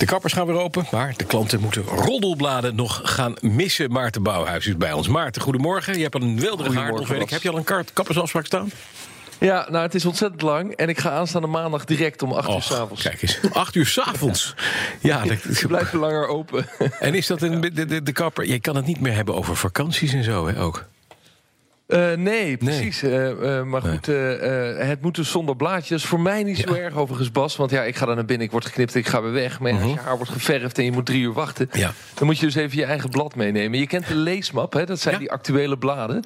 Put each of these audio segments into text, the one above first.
De kappers gaan weer open, maar de klanten moeten roddelbladen nog gaan missen. Maarten Bouwhuis is bij ons. Maarten, goedemorgen. Je hebt al een weet ik. Heb je al een kaart, kappersafspraak staan? Ja, nou, het is ontzettend lang. En ik ga aanstaande maandag direct om 8 uur s'avonds. Kijk eens, 8 uur s'avonds. ja, dat Ze blijven langer open. en is dat een, de, de, de kapper? Je kan het niet meer hebben over vakanties en zo, hè, ook? Uh, nee, precies. Nee. Uh, uh, maar goed, het moet dus zonder blaadjes. Voor mij niet zo ja. erg overigens, Bas. Want ja, ik ga dan naar binnen, ik word geknipt, ik ga weer weg. Maar -huh. als je haar wordt geverfd en je moet drie uur wachten... Ja. dan moet je dus even je eigen blad meenemen. Je kent de leesmap, hè? dat zijn ja. die actuele bladen.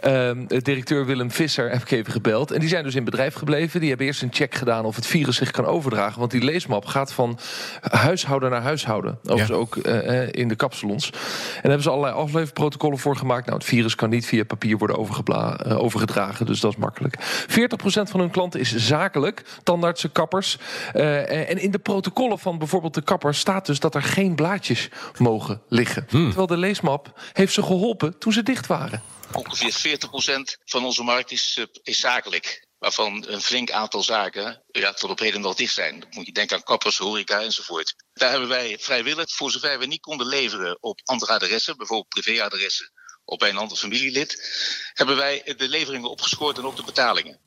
-huh. directeur Willem Visser heb ik even gebeld. En die zijn dus in bedrijf gebleven. Die hebben eerst een check gedaan of het virus zich kan overdragen. Want die leesmap gaat van huishouden naar huishouden. Overigens ook in de kapsalons. En daar hebben ze allerlei afleverprotocollen voor gemaakt. Nou, het virus kan niet via papier worden uh, overgedragen. Dus dat is makkelijk. 40% van hun klanten is zakelijk, tandartsen, kappers. Uh, en in de protocollen van bijvoorbeeld de kappers staat dus dat er geen blaadjes mogen liggen. Hmm. Terwijl de leesmap heeft ze geholpen toen ze dicht waren. Ongeveer 40% van onze markt is, uh, is zakelijk. Waarvan een flink aantal zaken ja, tot op heden nog dicht zijn. Dan moet je denken aan kappers, horeca enzovoort. Daar hebben wij vrijwillig, voor zover we niet konden leveren op andere adressen, bijvoorbeeld privéadressen bij een ander familielid, hebben wij de leveringen opgescoord en ook de betalingen.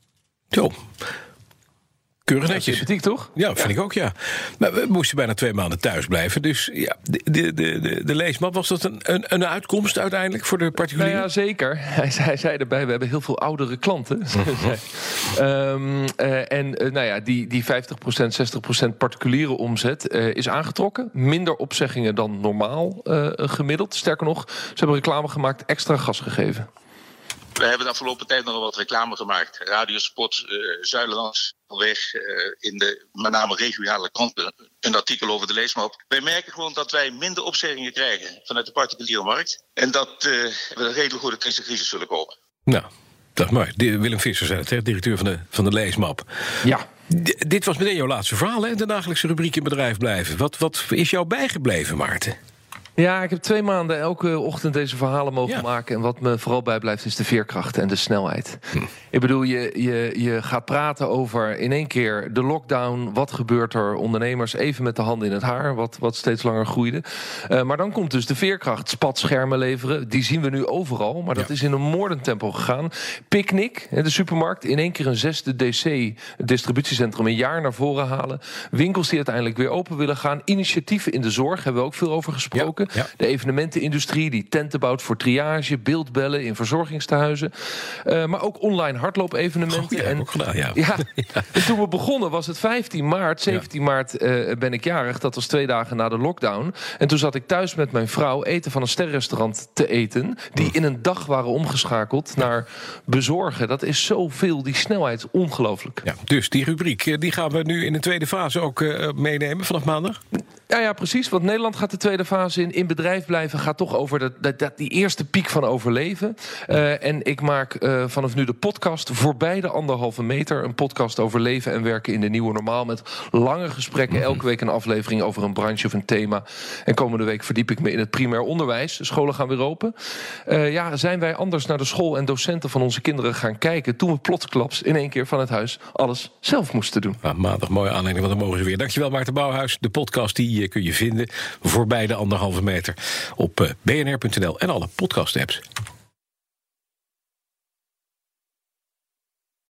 Keurig netjes. Sympathiek, toch? Ja, vind ik ook, ja. Maar we moesten bijna twee maanden thuis blijven. Dus ja, de, de, de, de leesmap, was dat een, een, een uitkomst uiteindelijk voor de particulieren? Nou ja, zeker. Hij, hij zei erbij, we hebben heel veel oudere klanten. um, uh, en uh, nou ja, die, die 50%, 60% particuliere omzet uh, is aangetrokken. Minder opzeggingen dan normaal gemiddeld. Sterker nog, ze hebben reclame gemaakt, extra gas gegeven. We hebben de afgelopen tijd nog wat reclame gemaakt. Radiospot, uh, Zuilenlands weg uh, in de met name regionale kranten. Een artikel over de leesmap. Wij merken gewoon dat wij minder opzeggingen krijgen vanuit de particuliere markt. En dat uh, we een redelijk goede deze crisis zullen komen. Nou, dat is mooi. Willem Visser zei het, hè, directeur van de, van de leesmap. Ja. D dit was meteen jouw laatste verhaal, hè? De dagelijkse rubriek in bedrijf blijven. Wat, wat is jou bijgebleven, Maarten? Ja, ik heb twee maanden elke ochtend deze verhalen mogen ja. maken. En wat me vooral bijblijft is de veerkracht en de snelheid. Hm. Ik bedoel, je, je, je gaat praten over in één keer de lockdown. Wat gebeurt er? Ondernemers even met de handen in het haar, wat, wat steeds langer groeide. Uh, maar dan komt dus de veerkracht. Spatschermen leveren, die zien we nu overal. Maar dat ja. is in een moordend tempo gegaan. Picnic, de supermarkt, in één keer een zesde DC, distributiecentrum, een jaar naar voren halen. Winkels die uiteindelijk weer open willen gaan. Initiatieven in de zorg, hebben we ook veel over gesproken. Ja. Ja. De evenementenindustrie die tenten bouwt voor triage, beeldbellen in verzorgingstehuizen. Uh, maar ook online hardloop-evenementen. Oh, en, gedaan, ja. ja. En toen we begonnen was het 15 maart. 17 maart uh, ben ik jarig. Dat was twee dagen na de lockdown. En toen zat ik thuis met mijn vrouw eten van een sterrenrestaurant te eten. Die in een dag waren omgeschakeld naar bezorgen. Dat is zoveel. Die snelheid is ongelooflijk. Ja, dus die rubriek die gaan we nu in de tweede fase ook uh, meenemen vanaf maandag? Ja, ja, precies. Want Nederland gaat de tweede fase in. In bedrijf blijven gaat toch over dat, dat, dat die eerste piek van overleven. Uh, en ik maak uh, vanaf nu de podcast voorbij de anderhalve meter. Een podcast over leven en werken in de nieuwe normaal. Met lange gesprekken. Elke week een aflevering over een branche of een thema. En komende week verdiep ik me in het primair onderwijs. De scholen gaan weer open. Uh, ja, zijn wij anders naar de school en docenten van onze kinderen gaan kijken. Toen we plotsklaps in één keer van het huis alles zelf moesten doen. Nou, maandag mooie aanleiding, want dan mogen ze weer. Dankjewel Maarten Bouwhuis. De podcast die kun je vinden voorbij de anderhalve meter op bnr.nl en alle podcast-apps.